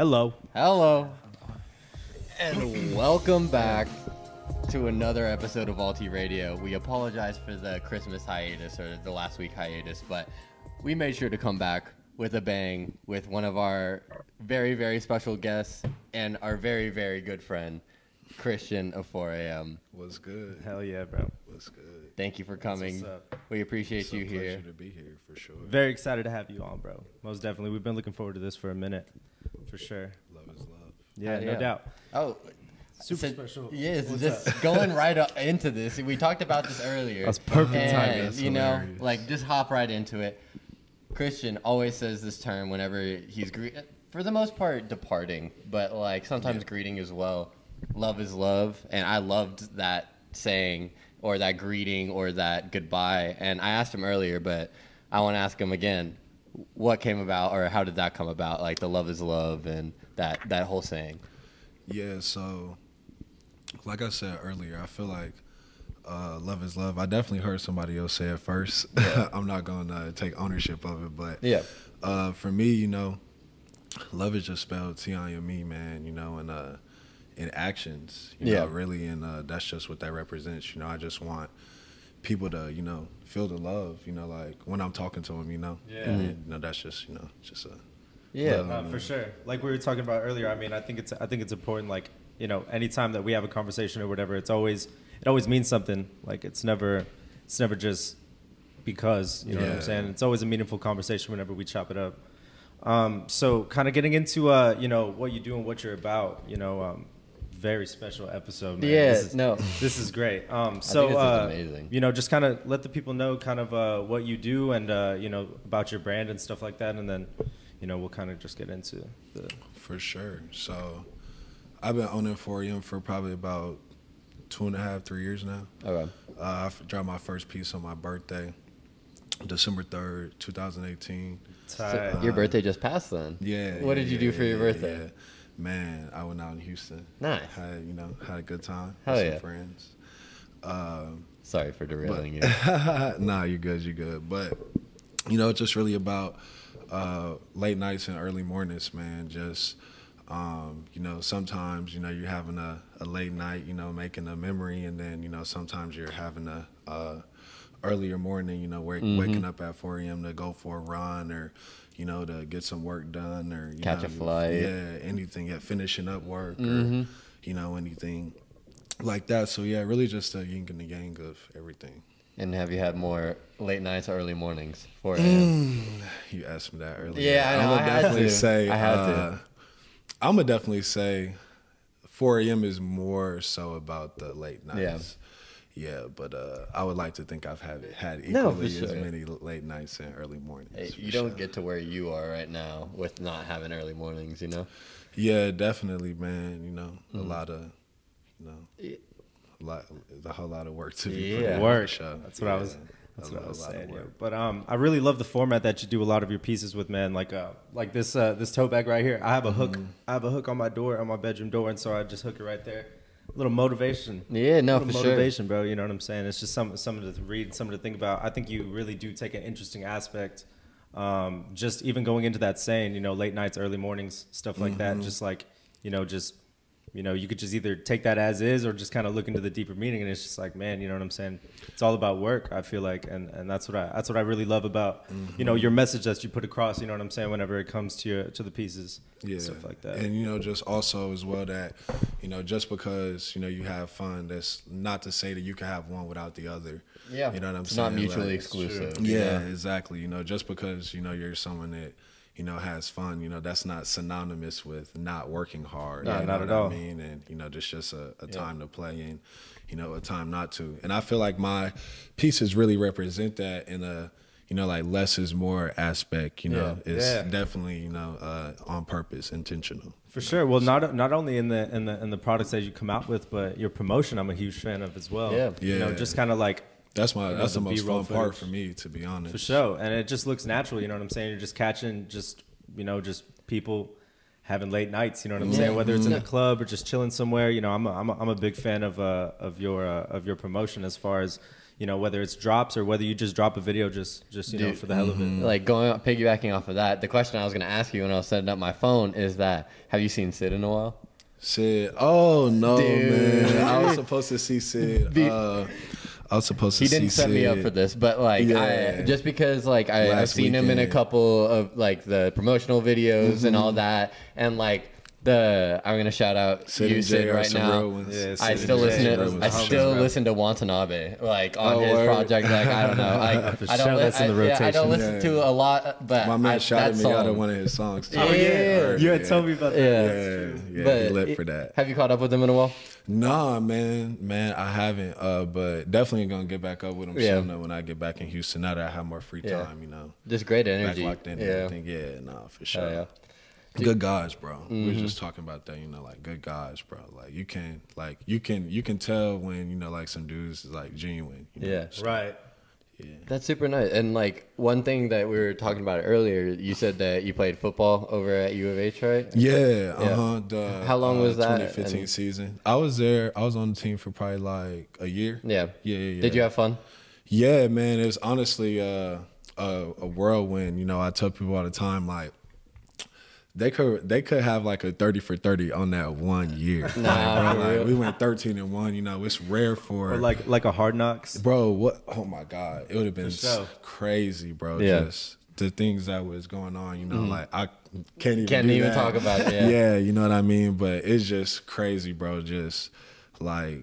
Hello. Hello. And welcome back to another episode of Vaulty Radio. We apologize for the Christmas hiatus or the last week hiatus, but we made sure to come back with a bang with one of our very, very special guests and our very, very good friend, Christian of 4am. What's good? Hell yeah, bro. What's good? Thank you for coming. what's up. We appreciate It's a you pleasure here. to be here for sure. Very excited to have you on, bro. Most definitely. We've been looking forward to this for a minute, for sure. Love is love. Yeah, Hell no yeah. doubt. Oh, Super so- special. Yes, What's just up? going right up into this. We talked about this earlier. That's perfect and, timing. That's you know, hilarious. like just hop right into it. Christian always says this term whenever he's gre- for the most part departing, but like sometimes greeting as well. Love is love, and I loved that saying or that greeting or that goodbye. And I asked him earlier, but I want to ask him again. What came about, or how did that come about? Like the love is love, and that that whole saying. Yeah, so like I said earlier, I feel like uh, love is love. I definitely heard somebody else say it first. I'm not gonna take ownership of it, but Yeah. uh, for me, you know, love is just spelled T I M E, man. You know, and uh, in actions, you Yeah. know, really, and uh, that's just what that represents. You know, I just want people to, you know, feel the love. You know, like when I'm talking to them, you know, Yeah. and then, you know, that's just, you know, just a Yeah. love. Uh, for sure. Like we were talking about earlier. I mean, I think it's I think it's important. Like you know, anytime that we have a conversation or whatever, it's always it always means something. Like it's never it's never just because you know what I'm saying. It's always a meaningful conversation whenever we chop it up. Um, so kind of getting into uh, you know what you do and what you're about. You know, um, very special episode. Man. Yeah, This is- no. this is great. Um, so this is uh, amazing. you know, just kind of let the people know kind of uh, what you do and uh, you know about your brand and stuff like that, and then you know we'll kind of just get into the For sure. So I've been owning 4 a.m. for probably about two and a half, three years now. Okay. Uh, I f- dropped my first piece on my birthday, December 3rd, 2018. So your birthday just passed then. Yeah. What did yeah, you do for your yeah, birthday? yeah. Man, I went out in Houston. Nice. Had, you know, had a good time Hell with yeah. some friends. Um, Sorry for derailing you. nah, you're good, you're good. But you know, it's just really about uh, late nights and early mornings, man. Just um, you know, sometimes you know you're having a, a late night, you know, making a memory, and then you know sometimes you're having a uh, earlier morning, you know, wake, Mm-hmm. waking up at 4 a.m. to go for a run or. You know, to get some work done, or you Catch know, a flight. yeah, anything, yeah, finishing up work, Mm-hmm. or you know, anything like that. So yeah, really just a yin and the yang of everything. and have you had more late nights or early mornings? 4 a.m. Mm. You asked me that earlier. Yeah, I know, I'm I gonna had definitely to. say. I had to. uh, I'm gonna definitely say, 4 a.m. is more so about the late nights. Yeah, but uh, I would like to think I've had had equally No, for as many late nights and early mornings. Hey, you don't sure. get to where you are right now with not having early mornings, you know? Yeah, definitely, man. You know, Mm. a lot of, you know, a lot, there's a whole lot of work to be Yeah. put in work. sure. That's what I was. Yeah, That's a what I was a lot of saying. Yeah. But um, I really love the format that you do a lot of your pieces with, man. Like uh, like this uh, this tote bag right here. I have a hook. Mm-hmm. I have a hook on my door, on my bedroom door, and so I just hook it right there. A little motivation. Yeah, no, little for sure. motivation, bro. You know what I'm saying? It's just some something to read, something to think about. I think you really do take an interesting aspect. Um, just even going into that saying, you know, late nights, early mornings, stuff like Mm-hmm. that. Just like, you know, just you know, you could just either take that as is or just kind of look into the deeper meaning. And it's just like, man, you know what I'm saying? It's all about work. I feel like, and, and that's what I that's what I really love about you know mm-hmm. your message that you put across. You know what I'm saying? Whenever it comes to your to the pieces, yeah. stuff like that. And you know, just also as well that you know, just because you know you have fun, that's not to say that you can have one without the other. Yeah. you know what I'm it's saying. not mutually Like, exclusive. Yeah, exactly. You know, just because you know you're someone that you know has fun, you know, that's not synonymous with not working hard. No, you not know at what all. I mean, and you know, just just a, a time to play and you know a time not to. And I feel like my pieces really represent that in a you know like less is more aspect. You know, Yeah. it's Yeah. definitely you know uh, on purpose, intentional. For sure. Well, not not only in the in the in the products that you come out with, but your promotion, I'm a huge fan of as well. Yeah. You know, Yeah. just kind of like That's my know, that's the the most B-roll fun part for me, to be honest. for sure, and it just looks natural. You know what I'm saying? You're just catching just you know just people having late nights. You know what I'm saying? Whether it's in the club or just chilling somewhere. You know, I'm a, I'm a, I'm a big fan of uh of your uh, of your promotion as far as you know, whether it's drops or whether you just drop a video just just you know for the hell of it. Like going piggybacking off of that, the question I was gonna ask you when I was setting up my phone is that have you seen Sid in a while? Sid. Oh no, Dude. man! I was supposed to see Sid. The- uh, I was supposed to He see didn't set me up for this, but like Yeah. I just because like I, I've Last seen him in a couple of like the promotional videos and all mm-hmm. that, and like the I'm gonna shout out Sid you and Sid right now. real ones. Yeah, I still listen to was I still bro. listen to Watanabe like on Oh, his word. project. Like I don't know, like I don't li- that's in I, yeah, I don't rotation. listen to a lot, but My man I, shouted me song, out of one of his songs. Too. Oh, yeah. You had told me about that. Yeah, Yeah, yeah, but he lit for that. Have you caught up with him in a while? Nah, man, man, I haven't. Uh, but definitely gonna get back up with him Yeah. soon. When I get back in Houston, now that I have more free Yeah. time, you know, Just great back energy. locked in. yeah. and everything. Yeah, nah, for sure. Yeah. Good guys, bro. We Mm-hmm. were just talking about that, you know, like good guys, bro. Like you can, like you can, you can tell when you know, like some dudes is like genuine. You know? Yeah. So, Right. yeah. That's super nice. And like one thing that we were talking about earlier, you said that you played football over at U of H, right? Yeah, uh huh. The How long uh, was that? 2015 And- season. I was there. I was on the team for probably like a year. Yeah. Yeah, yeah, yeah. Did you have fun? Yeah, man, it was honestly uh, a, a whirlwind. You know, I tell people all the time, like they could they could have like a thirty for thirty on that one year. Nah, Like, bro, like, we went thirteen and one. You know, it's rare for Or like like a hard knocks. bro. What? Oh my god, it would have been For sure. crazy, bro. Yeah. Mm-hmm. Just the things that was going on. You know, like I can't even Can't even that. talk about it, yeah. yeah, you know what I mean. But it's just crazy, bro. Just like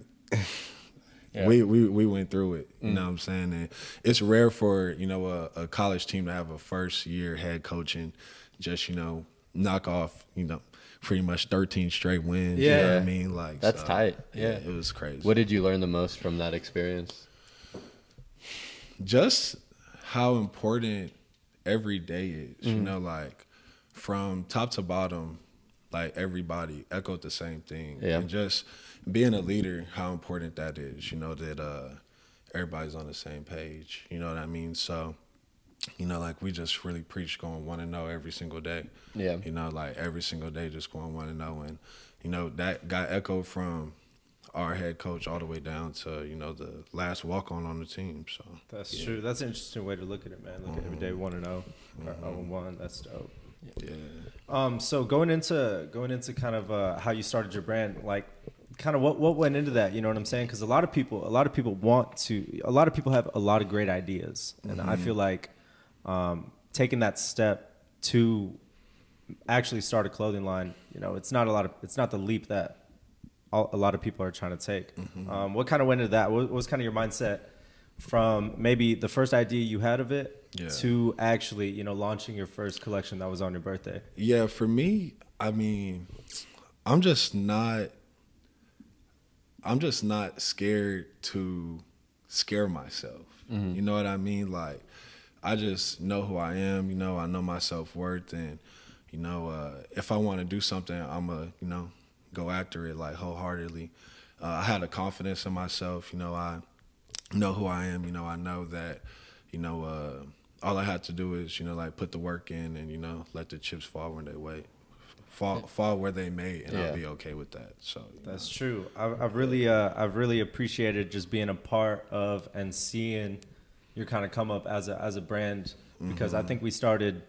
Yeah. we, we we went through it. You Mm. know what I'm saying? And it's rare for you know a, a college team to have a first year head coaching, just you know knock off you know pretty much 13 straight wins. you know Yeah. what I mean like That's so, tight. Yeah, Yeah. it was crazy. What did you learn the most from that experience? just how important every day is. Mm-hmm. You know, like from top to bottom, like everybody echoed the same thing. Yeah. And just being a leader, how important that is. You know that uh, everybody's on the same page. You know what I mean? So. You know, like we just really preach going one and know every single day. Yeah. You know, like every single day, just going one and know, and you know that got echoed from our head coach all the way down to you know the last walk on on the team. So That's true. That's an interesting way to look at it, man. Look at every day one and zero or Mm-hmm. zero and one. That's dope. yeah. Um, so going into going into kind of uh, how you started your brand, like kind of what what went into that? You know what I'm saying? Because a lot of people, a lot of people want to. A lot of people have a lot of great ideas, and I feel like um, taking that step to actually start a clothing line, you know, it's not a lot of it's not the leap that all, a lot of people are trying to take. Um, what kind of went into that? What, what was kind of your mindset from maybe the first idea you had of it Yeah. to actually, you know, launching your first collection that was on your birthday? Yeah, for me, I mean, I'm just not I'm just not scared to scare myself. You know what I mean? Like I just know who I am, you know, I know my self-worth and you know, uh, if I want to do something, I'm a, you know, go after it like wholeheartedly. Uh, I had a confidence in myself, you know, I know who I am, you know, I know that, you know, uh, all I have to do is, you know, like put the work in and, you know, let the chips fall when they wait. Fall, fall where they may, and Yeah. I'll be okay with that. So you know. That's true. I've, I've really, uh, I've really appreciated just being a part of and seeing your kind of come up as a as a brand because I think we started,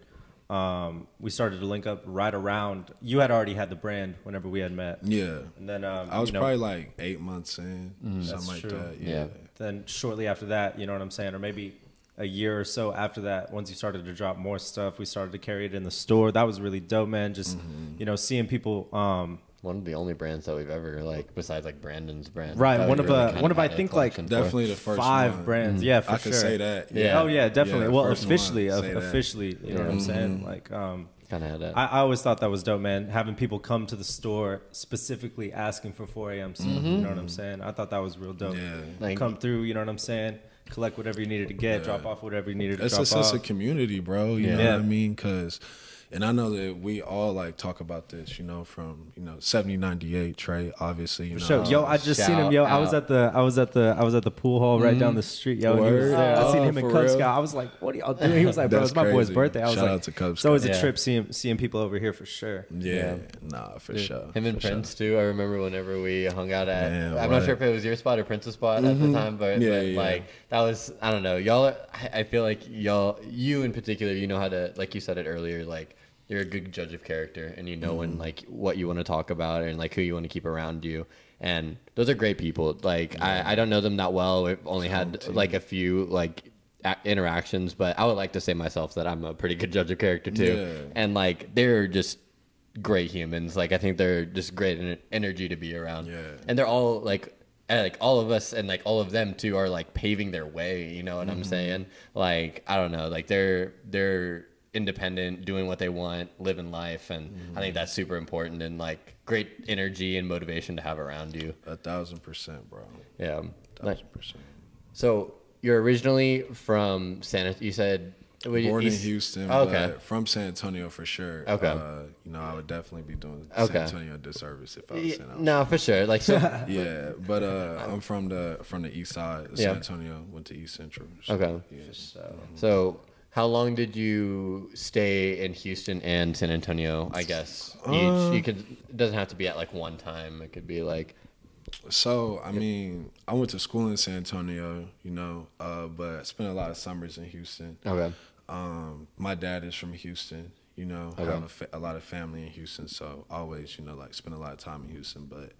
um, we started to link up right around. You had already had the brand whenever we had met, yeah. and then um, I was you know, probably like eight months in, That's something like true. that. Yeah. Yeah. then shortly after that, you know what I'm saying, or maybe a year or so after that, once you started to drop more stuff, we started to carry it in the store. That was really dope, man. Just you know, seeing people. Um, One of the only brands that we've ever like, besides like Brandon's brand. Right, one of, really uh, one of, I think, like, collection for. Definitely the first five one. brands. Yeah, for I sure. could say that. Yeah. Oh yeah, definitely. Yeah, well, officially, one, of- say that. officially, you know what I'm saying? Like, um, Kind of had that. I, I always thought that was dope, man. Having people come to the store specifically asking for 4 a.m. stuff. You know what I'm saying? I thought that was real dope. Yeah. Like- come through. You know what I'm saying? Collect whatever you needed to get. Drop off whatever you needed to It's drop a sense off. of community, bro. You Yeah. know what I mean? Because and I know that we all like talk about this, you know, from you know seventy ninety eight Trey, obviously, you know, Sure. Yo, I just seen him. Shout Yo, I was at the I was at the I was at the pool hall right down mm-hmm. the street. Yo, and he was Word? there. I seen Oh, him in for Cub real? Scout. I was like, "What are y'all doing?" He was like, "Bro, it's my boy's birthday." I was Shout like, out to Cub "It's always Scout. a trip seeing seeing people over here for sure." yeah, Yeah. nah, for Dude, sure. Him and for sure. Prince too. I remember whenever we hung out at. Man, I'm right. not sure if it was your spot or Prince's spot at the mm-hmm. time, but, Yeah, but, yeah. like that was I don't know. Y'all, are, I I feel like y'all, you in particular, you know how to like you said it earlier, like you're a good judge of character, and you know when Mm-hmm. like what you want to talk about and like who you want to keep around you. And those are great people. Like I, I don't know them that well. We've only had like a few like a- interactions, but I would like to say myself that I'm a pretty good judge of character too. Yeah. And like they're just great humans. Like I think they're just great en- energy to be around. Yeah. And they're all like and, like all of us and like all of them too are like paving their way, you know what Mm-hmm. I'm saying? Like I don't know, like they're they're independent, doing what they want, living life and Mm-hmm. I think that's super important and like great energy and motivation to have around you. A thousand percent, bro. Yeah. Like, Thousand percent. so you're originally from San you said what you- Born in Houston, Oh, okay. but from San Antonio for sure. Okay. Uh, you know, I would definitely be doing Okay. San Antonio a disservice if I was Yeah, saying I no, for sure. Like so Yeah, but uh, I'm from the from the east side. of Yeah. San Antonio went to East Central. so, Okay. Yeah. So, how long did you stay in Houston and San Antonio? I guess each. Uh, you could. It doesn't have to be at like one time. It could be like. So I mean, I went to school in San Antonio, you know, uh, but I spent a lot of summers in Houston. Okay. Um, my dad is from Houston. You know, I have a, fa- a lot of family in Houston, so always, you know, like spend a lot of time in Houston. But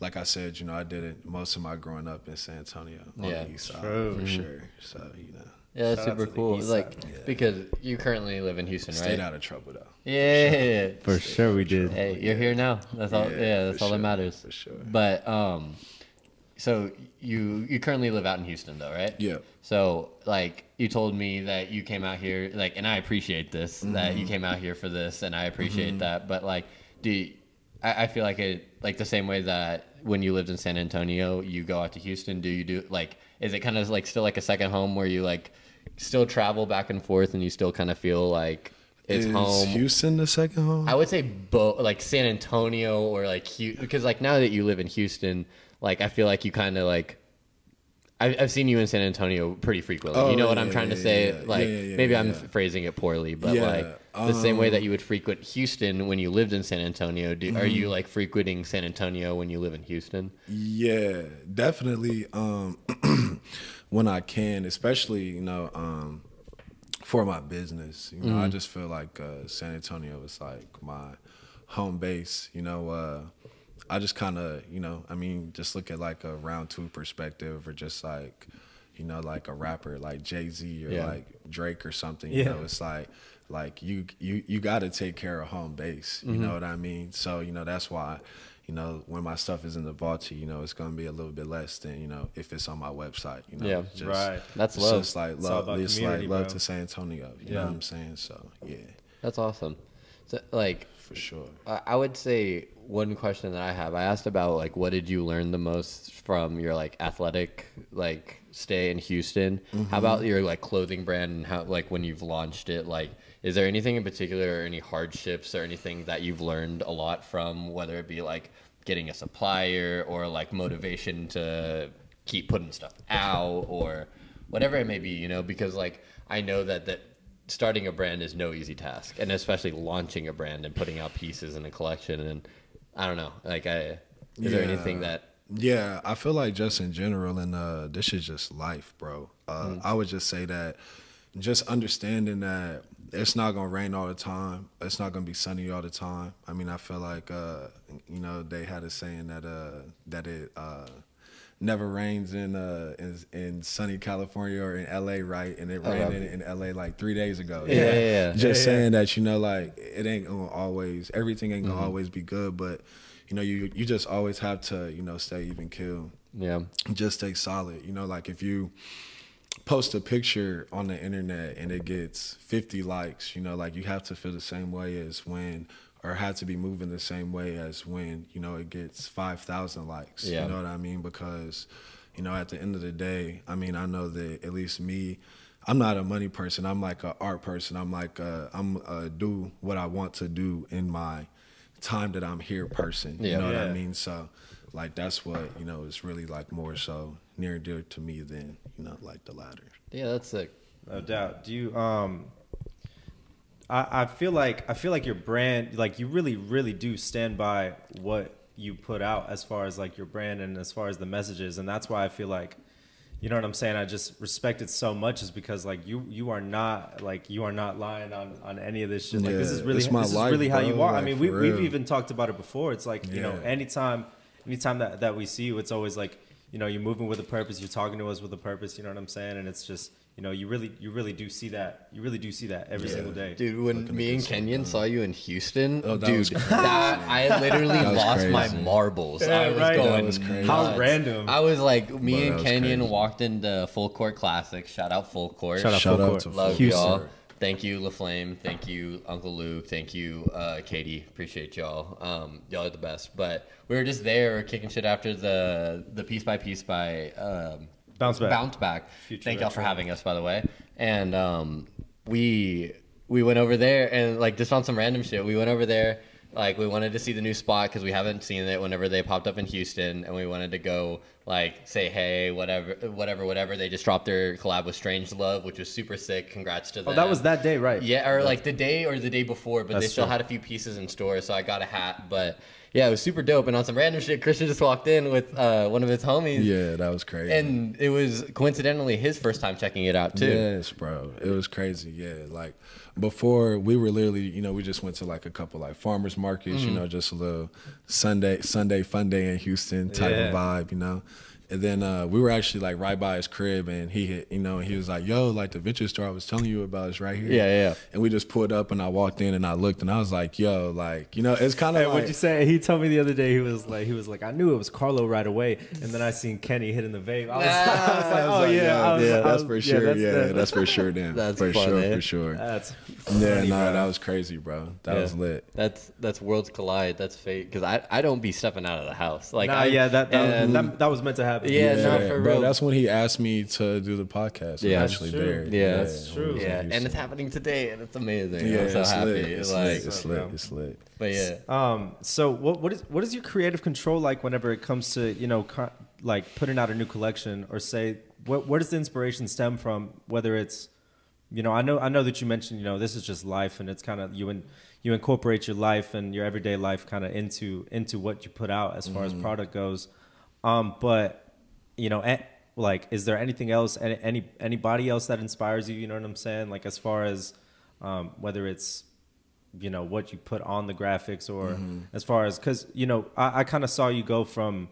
like I said, you know, I did it most of my growing up in San Antonio on Yeah. the east side True. for sure. So you know, Yeah, that's Shout super cool. Like. Yeah. because you currently live in Houston, stayed right? Stayed out of trouble though. Yeah. For sure, we did. Hey, you're here now. That's all. Yeah, Yeah, that's for all that matters. for sure. But um, so you you currently live out in Houston though, right? Yeah. So like you told me that you came out here like, and I appreciate this that Mm-hmm. you came out here for this, and I appreciate that. But like, do you, I, I feel like it like the same way that when you lived in San Antonio, you go out to Houston. Do you do like? Is it kind of like still like a second home where you like still travel back and forth, and you still kind of feel like it's is home? Houston the second home? I would say both, like San Antonio or like Hu- because like now that you live in Houston, like I feel like you kind of like. I- I've seen you in San Antonio pretty frequently. Oh, you know what I'm trying to say? yeah. Like Yeah, yeah, yeah, maybe I'm phrasing it poorly, but Yeah, like the same way um, that you would frequent Houston when you lived in San Antonio. Do, Are Mm-hmm. you like frequenting San Antonio when you live in Houston? Yeah, definitely. Um, when I can, especially you know, um, for my business, you know, Mm-hmm. I just feel like uh, San Antonio is like my home base. You know, uh, I just kind of, you know, I mean, just look at like a round two perspective, or just like, you know, like a rapper like Jay Z or Yeah. like Drake or something. You Yeah. know, it's like. Like you, you, you got to take care of home base. You Mm-hmm. know what I mean? So you know that's why you know, when my stuff is in the vault, you know, it's gonna be a little bit less than you know if it's on my website. You know, Yeah. It's Right. That's it's love. just like love. about It's like love bro. to San Antonio. You Yeah. know what I'm saying? So yeah, That's awesome. So like for sure. I I would say one question that I have. I asked about like what did you learn the most from your like athletic like stay in Houston? How mm-hmm. about your like clothing brand and how like when you've launched it? Like, is there anything in particular or any hardships or anything that you've learned a lot from? Whether it be like getting a supplier or like motivation to keep putting stuff out or whatever it may be, you know, because like I know that that starting a brand is no easy task, and especially launching a brand and putting out pieces in a collection. And I don't know, like, I is there anything that Yeah, I feel like just in general, and uh, this is just life, bro. Uh, Mm. I would just say that just understanding that it's not gonna rain all the time. It's not gonna be sunny all the time. I mean, I feel like uh, you know they had a saying that uh, that it uh, never rains in, uh, in in sunny California or in LA, right? And it Okay. rained in, in LA like three days ago. Yeah, yeah, yeah. Just Yeah, saying that you know, like it ain't gonna always everything ain't Mm-hmm. gonna always be good, but you know, you you just always have to you know stay even kill, yeah, just stay solid. You know, like if you post a picture on the internet and it gets 50 likes, you know, like you have to feel the same way as when or have to be moving the same way as when, you know, it gets 5,000 likes. Yeah. You know what I mean? Because, you know, at the end of the day, I mean, I know that at least me, I'm not a money person. I'm like a art person. I'm like uh, I'm uh, do what I want to do in my time that I'm here person. Yeah. You know what I mean? So like that's what you know is really like more so near and dear to me than you know like the latter. Yeah, that's sick. No doubt. Do you um I, I feel like I feel like your brand like you really, really do stand by what you put out as far as like your brand and as far as the messages and that's why I feel like you know what I'm saying? I just respect it so much is because like you you are not like you are not lying on on any of this shit. Like this is really it's my this life, is really how you bro, are. I mean, we, we've even talked about it before. It's like, you know, anytime anytime that, that we see you, it's always like, you know, you're moving with a purpose, you're talking to us with a purpose, you know what I'm saying? And it's just, you know, you really you really do see that. You really do see that every Yeah. single day. Dude, when Looking me and some Kenyon done. saw you in Houston, Oh, that dude, that I literally That was lost my marbles. Yeah, I was right. going That was crazy. How random. I was like, me Bro, and was Kenyon crazy. walked into Full Court Classic. Shout out Full Court. Shout out Shout Full out Court. to Love Houston. y'all. Thank you, LaFlame. Thank you, Uncle Luke. Thank you, uh, Katie. Appreciate y'all. Um, y'all are the best. But we were just there kicking shit after the the piece by piece by um, Bounce back. Bounce back. Future Thank y'all for having us, by the way. And um, we we went over there and like just on some random shit. We went over there. Like we wanted to see the new spot because we haven't seen it whenever they popped up in Houston, and we wanted to go like say hey, whatever, whatever, whatever. They just dropped their collab with Strange Love, which was super sick. Congrats to them. Oh, that was that day, right? Yeah, or like the day or the day before, but they still true. had a few pieces in store, so I got a hat. But yeah, it was super dope. And on some random shit, Christian just walked in with uh, one of his homies, Yeah, that was crazy. and it was coincidentally his first time checking it out too. Yes, bro. It was crazy. Yeah, like before we were literally, you know, we just went to like a couple like farmers markets, Mm-hmm. you know, just a little Sunday Sunday fun day in Houston type Yeah. of vibe, you know. And then uh, we were actually like right by his crib, and he hit, you know, he was like, "Yo, like the vintage store I was telling you about is right here." Yeah, yeah. And we just pulled up, and I walked in, and I looked, and I was like, "Yo, like, you know, it's kind of Hey, like." what'd you say? He told me the other day he was like he was like I knew it was Carlo right away, and then I seen Kenny hitting the vape. I was, I was like, I was oh like, yeah, I was- yeah, that's for sure. that's Yeah, the- that's for sure. Then That's for funny. sure, for sure. that's Yeah, funny, no, bro. that was crazy, bro. That Yeah. was lit. That's that's worlds collide. That's fate. Because I, I don't be stepping out of the house. Like nah, I, yeah, that that, and- that that was meant to happen. Yeah, no, for bro. real. That's when he asked me to do the podcast. Yeah. Yeah, That's actually true. there. Yeah, that's true. he was in yeah, and it's happening today, and it's amazing. yeah, I'm so it's happy. lit. It's like, lit. It's lit. bro. It's lit. but yeah. Um. So what what is what is your creative control like whenever it comes to you know co- like putting out a new collection or say what where does the inspiration stem from? Whether it's you know I know I know that you mentioned you know this is just life and it's kind of you and you incorporate your life and your everyday life kind of into into what you put out as far as product goes. Um. But you know. like, is there anything else, any, any anybody else that inspires you? You know what I'm saying? Like, as far as um, whether it's you know what you put on the graphics or Mm-hmm. as far as because you know i, I kind of saw you go from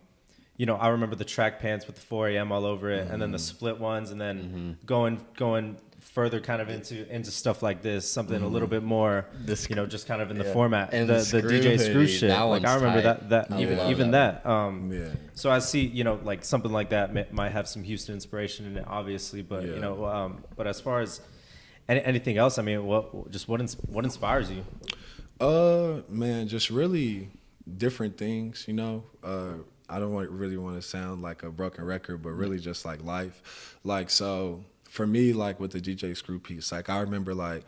you know i remember the track pants with the 4 a.m all over it and then the Mm-hmm. split ones and then going going further kind of into into stuff like this something a little bit more sc- you know just kind of in the yeah. format And the, the the dj screw shit like i remember tight. that that I even even that. that, um Yeah. so i see you know like something like that may, might have some houston inspiration in it obviously but you know um but as far as any, anything else i mean what just what ins- what inspires you Uh, man, just really different things, you know. Uh, I don't want, really want to sound like a broken record, but really just like life. Like, so for me, like with the DJ Screw piece, like I remember like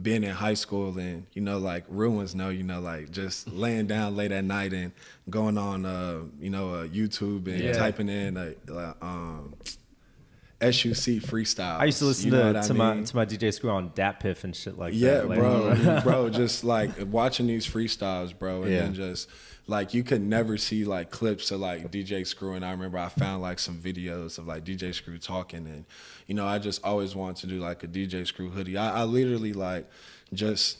being in high school and, you know, like ones know, you know, like just laying down late at night and going on, uh, you know, uh, YouTube and Yeah. typing in, uh, uh, um, SUC freestyle. I used to listen you know to, to my to my DJ Screw on Dat Piff and shit like Yeah, that. Like, bro, bro, just like watching these freestyles, bro, and Yeah. then just like you could never see like clips of like DJ Screw, and I remember I found like some videos of like DJ Screw talking, and you know I just always wanted to do like a DJ Screw hoodie. I, I literally like just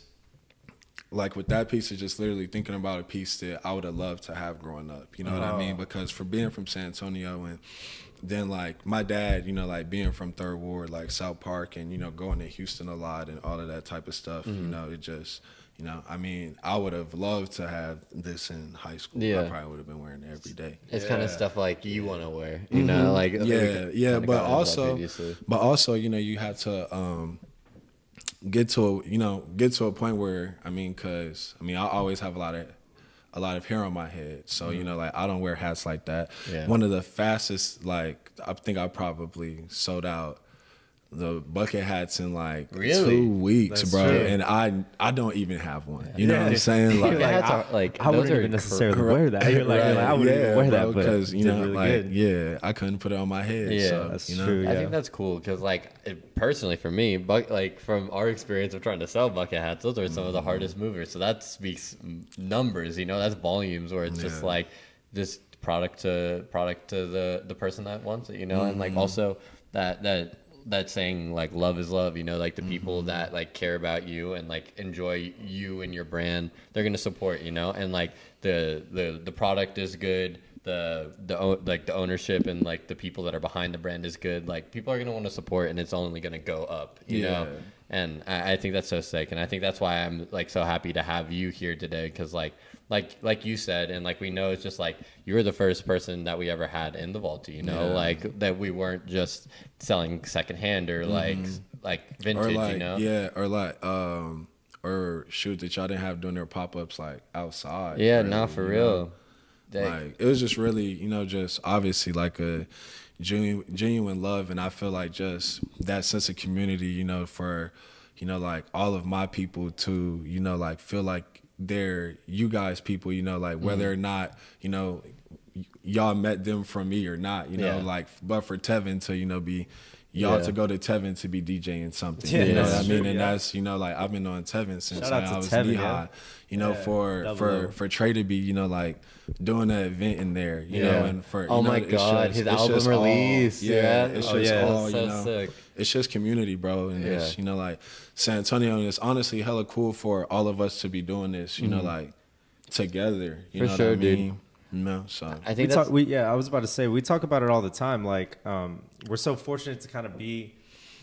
like with that piece of just literally thinking about a piece that I would have loved to have growing up. You know what I mean? Oh. Because for being from San Antonio and then like my dad, you know, like being from Third Ward, like South Park, and you know going to Houston a lot and all of that type of stuff. You mm-hmm. know, it just. You know, I mean, I would have loved to have this in high school. Yeah. I probably would have been wearing it every day. It's kind of stuff like you want to wear, you know, like Mm-hmm. yeah, yeah, kinda but got into that also, but also, you know, you have to um, get to a, you know get to a point where I mean, cause I mean, I always have a lot of a lot of hair on my head, so you know, like I don't wear hats like that. Yeah. One of the fastest, like I think I probably sold out the bucket hats in like Really? two weeks, That's bro. true. And I I don't even have one. You know Yeah. what I'm saying? Bucket Like, hats I, are, like, I those wouldn't are even cor- necessarily wear that. You're like, you're like, I wouldn't even wear that, because you know, really like, good. yeah, I couldn't put it on my head. Yeah, so, that's you know? true. I think that's cool because, like, it, personally for me, but like from our experience of trying to sell bucket hats, those are some of the mm-hmm. hardest movers. So that speaks numbers, you know, that's volumes where it's just like this product to product to the the person that wants it, you know, and like mm-hmm. also that that that saying like love is love, you know, like the people mm-hmm. that like care about you and like enjoy you and your brand, they're gonna support, you know, and like the the the product is good the the like the ownership and like the people that are behind the brand is good. Like people are gonna want to support, and it's only gonna go up. You know, and I, I think that's so sick, and I think that's why I'm like so happy to have you here today, because like like like you said, and like we know, it's just like you were the first person that we ever had in the vault. You know, Yeah. like that we weren't just selling secondhand or like like vintage. or like you know, yeah, or like um, or shoot that y'all didn't have doing their pop ups like outside. yeah, really, no, for real. Dang. Like it was just really, you know, just obviously like a genuine, genuine love, and I feel like just that sense of community, you know, for you know, like all of my people to, you know, like feel like they're you guys people, you know, like whether mm-hmm. or not, you know, y'all met them from me or not, you know, Yeah. like but for Tevin to, you know, be y'all Yeah. to go to Tevin to be DJing something. Yeah, you know what I mean? true, and yeah. that's you know, like I've been on Tevin since Shout like, I was Tevin, knee yeah. high. You know, Yeah, for double for O. for Trey to be, you know, like doing an event in there, you Yeah. know, and for you Oh know, my it's God, just- his it's album just all- release, yeah, yeah. it's Oh, just yeah. all That's you so know, sick. it's just community, bro, and it's you know like San Antonio, and it's honestly hella cool for all of us to be doing this, you know, like together, you Mm-hmm. For know sure, what I dude. mean? You know, so I we think talk we yeah i was about to say we talk about it all the time like um we're so fortunate to kind of be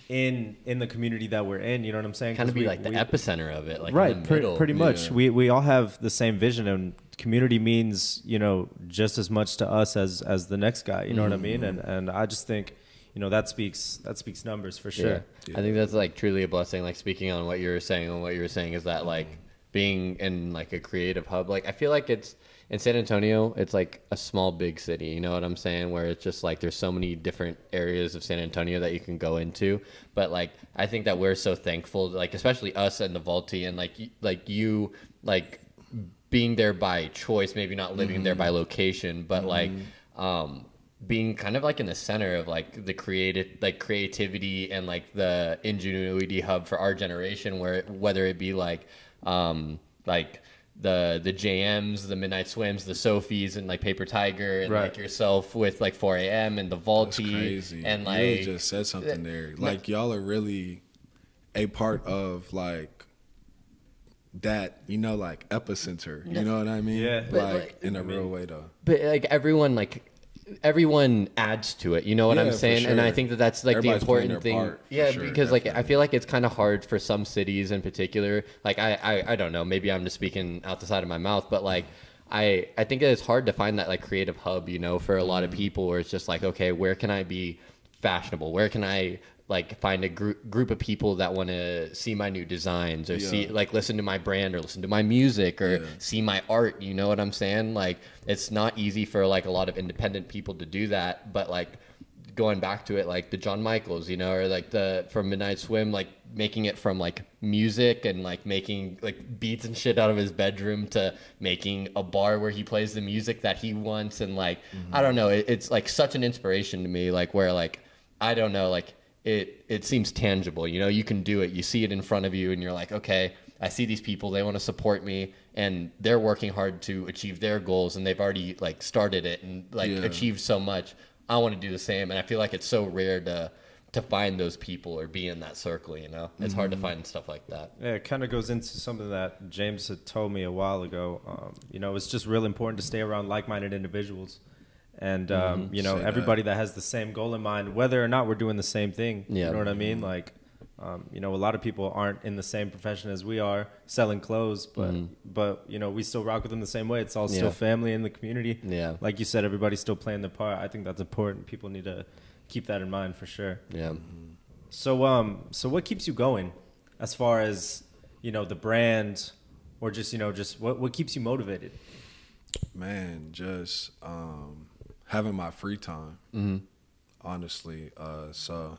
in in the community that we're in you know what i'm saying kind of be we- like the we- epicenter of it, like in right the pre- middle. pretty much Yeah. we we all have the same vision and community means you know just as much to us as as the next guy you know what i mean mm-hmm. and and i just think you know that speaks that speaks numbers for sure Yeah. I think that's like truly a blessing. Like speaking on what you were saying, and what you were saying is that like being in like a creative hub. Like I feel like it's in San Antonio. It's like a small big city. You know what I'm saying? Where it's just like there's so many different areas of San Antonio that you can go into. But like I think that we're so thankful. Like especially us and the Vaulty, and like like you like being there by choice, maybe not living there by location, but like um being kind of like in the center of like the creative like creativity and like the ingenuity hub for our generation where whether it be like um like the the JMs, the Midnight Swims, the Sophies, and like Paper Tiger, and Right. like yourself with like 4 a.m. and the That's Vaulty, crazy. and you like really just said something there. Like y'all are really a part of like that, you know, like epicenter. You know what I mean? Yeah. Like, But, like, in a real way though. but like everyone like everyone adds to it you know what Yeah, i'm saying? And i think that that's like Everybody's the important thing part, yeah sure, because like i feel like it's kind of hard for some cities in particular like I, I i don't know maybe i'm just speaking out the side of my mouth but like i i think it's hard to find that like creative hub you know for a lot of Mm. people where it's just like okay where can i be fashionable? Where can i like find a group group of people that want to see my new designs or see like listen to my brand or listen to my music or Yeah. see my art you know what i'm saying? Like it's not easy for like a lot of independent people to do that but like going back to it like the john michaels you know or like the from midnight swim like making it from like music and like making like beats and shit out of his bedroom to making a bar where he plays the music that he wants and like i mm-hmm. don't know it, it's like such an inspiration to me like where like i don't know like it it seems tangible you know you can do it you see it in front of you and you're like okay i see these people they want to support me and they're working hard to achieve their goals and they've already like started it and like Yeah. achieved so much i want to do the same and i feel like it's so rare to to find those people or be in that circle you know it's hard to find stuff like that Yeah, it kind of goes into something that James had told me a while ago. Um, you know, it's just real important to stay around like-minded individuals, and um, you know, Say that. everybody that has the same goal in mind, whether or not we're doing the same thing. Yeah. You know what I mean? Like, um, you know, a lot of people aren't in the same profession as we are, selling clothes, but but you know, we still rock with them the same way. It's all still Yeah. family in the community. Yeah. Like you said, everybody's still playing their part. I think that's important. People need to keep that in mind for sure. yeah So um so what keeps you going as far as you know the brand or just you know just what what keeps you motivated? Man, just um, having my free time. Mm-hmm. Honestly, uh, so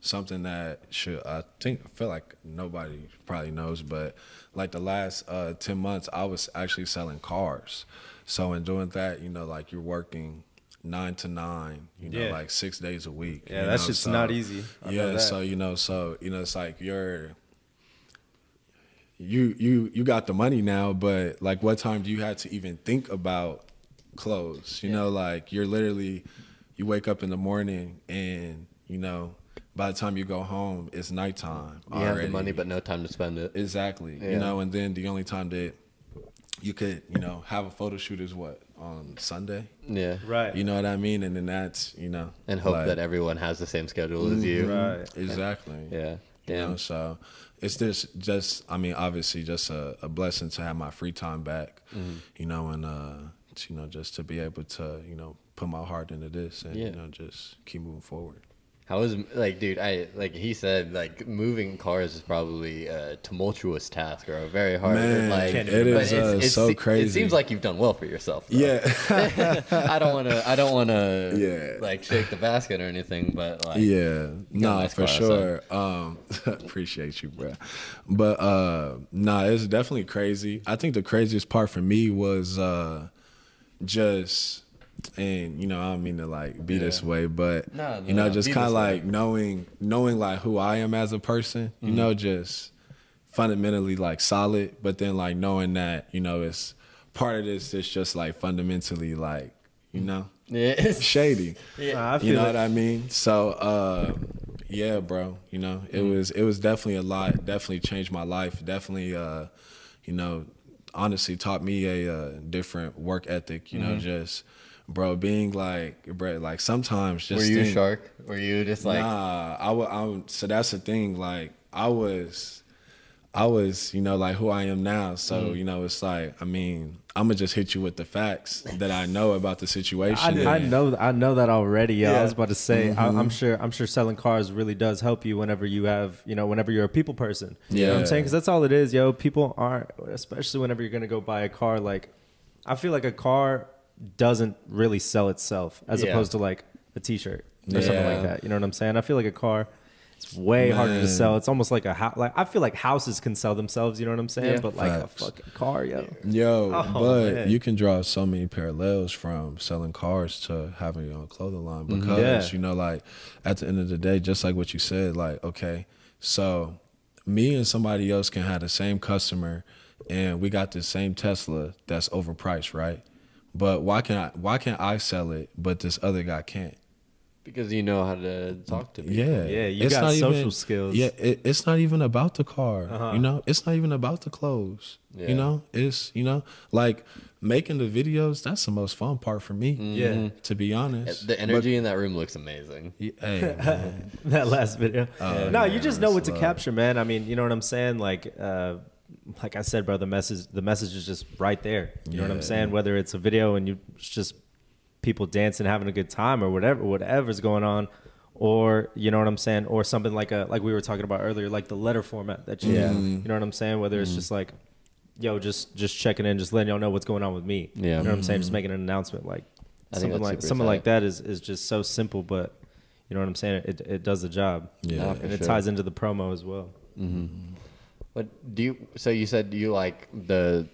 something that should I think I feel like nobody probably knows, but like the last uh, ten months, I was actually selling cars. So in doing that, you know, like you're working nine to nine, you know, Yeah. like six days a week. Yeah, you that's know, just so- not easy. I yeah, so you know, so you know, it's like you're you you you got the money now, but like what time do you have to even think about clothes? You know, like you're literally you wake up in the morning and you know by the time you go home it's nighttime. You have the money, but no time to spend it. exactly. Yeah. You know, and then the only time that you could you know have a photo shoot is what on Sunday. Yeah. Right. You know what I mean? And then that's you know And hope like- that everyone has the same schedule as you. Right. exactly. Yeah. You Damn. know, so it's just just I mean, obviously just a, a blessing to have my free time back. Mm-hmm. You know, and uh to, you know, just to be able to, you know, put my heart into this and Yeah. you know, just keep moving forward. How is like, dude? I like he said, like moving cars is probably a tumultuous task or a very hard. Man, like, it is, uh, so crazy. It seems like you've done well for yourself. though. Yeah. I don't want to. I don't want to. Yeah. Like shake the basket or anything, but like. yeah. No, nice for car sure. Um appreciate you, bro. But uh nah, it's definitely crazy. I think the craziest part for me was uh just and you know I don't mean to like be this way, but No, you know just kind of this way. like knowing knowing like who I am as a person, you know, Mm-hmm. just fundamentally like solid, but then like knowing that you know it's part of this It's just like fundamentally like you know Yeah. shady. Nah, I feel You know it. what I mean? So uh yeah, bro, you know, it Mm-hmm. was it was definitely a lot, definitely changed my life, definitely uh you know, honestly taught me a uh, different work ethic, you know, Mm-hmm. just bro being like bro like sometimes just Were you a think- shark? Were you just like? nah, I wa- I'm so that's the thing like I was I was, you know, like who I am now. So, Mm-hmm. you know, it's like, I mean, I'm gonna just hit you with the facts that I know about the situation. I, I know I know that already. Yeah. I was about to say I, Mm-hmm. I'm sure I'm sure selling cars really does help you whenever you have you know whenever you're a people person. You know what I'm saying? Because that's all it is, yo. People aren't, especially whenever you're gonna go buy a car. Like, I feel like a car doesn't really sell itself as Yeah. opposed to like a T-shirt or something like that. You know what I'm saying? I feel like a car. It's way harder to sell. It's almost like a house. Like I feel like houses can sell themselves. You know what I'm saying? Yeah. But like Facts. a fucking car, yo. Yo, Oh, but man. you can draw so many parallels from selling cars to having your own clothing line because Mm-hmm. Yeah. you know, like at the end of the day, just like what you said, like okay, so me and somebody else can have the same customer, and we got the same Tesla that's overpriced, right? But why can I? Why can't I sell it, but this other guy can't? Because you know how to talk to people. Yeah, Yeah, you got not social skills. Yeah, it, it's not even about the car. Uh-huh. You know, it's not even about the clothes. Yeah. You know, it's you know, like making the videos. That's the most fun part for me. Yeah. to be honest. The energy in that room looks amazing. But, hey, that last video. Oh, no, you just know what to capture, man. I mean, you know what I'm saying? Like, uh, like I said, bro, the message, the message is just right there. You know what I'm saying? Whether it's a video and you just people dancing, having a good time, or whatever, whatever's going on, or you know what I'm saying, or something like a like we were talking about earlier, like the letter format that you, Yeah. you know what I'm saying? Whether it's mm-hmm. just like, yo, just just checking in, just letting y'all know what's going on with me. Yeah. you know what I'm saying? Just mm-hmm. making an announcement, like I something like something tight. like that is is just so simple, but you know what I'm saying? It it does the job. Yeah. Nah, for and it sure. ties into the promo as well. Mm-hmm. What do you? So you said you like the.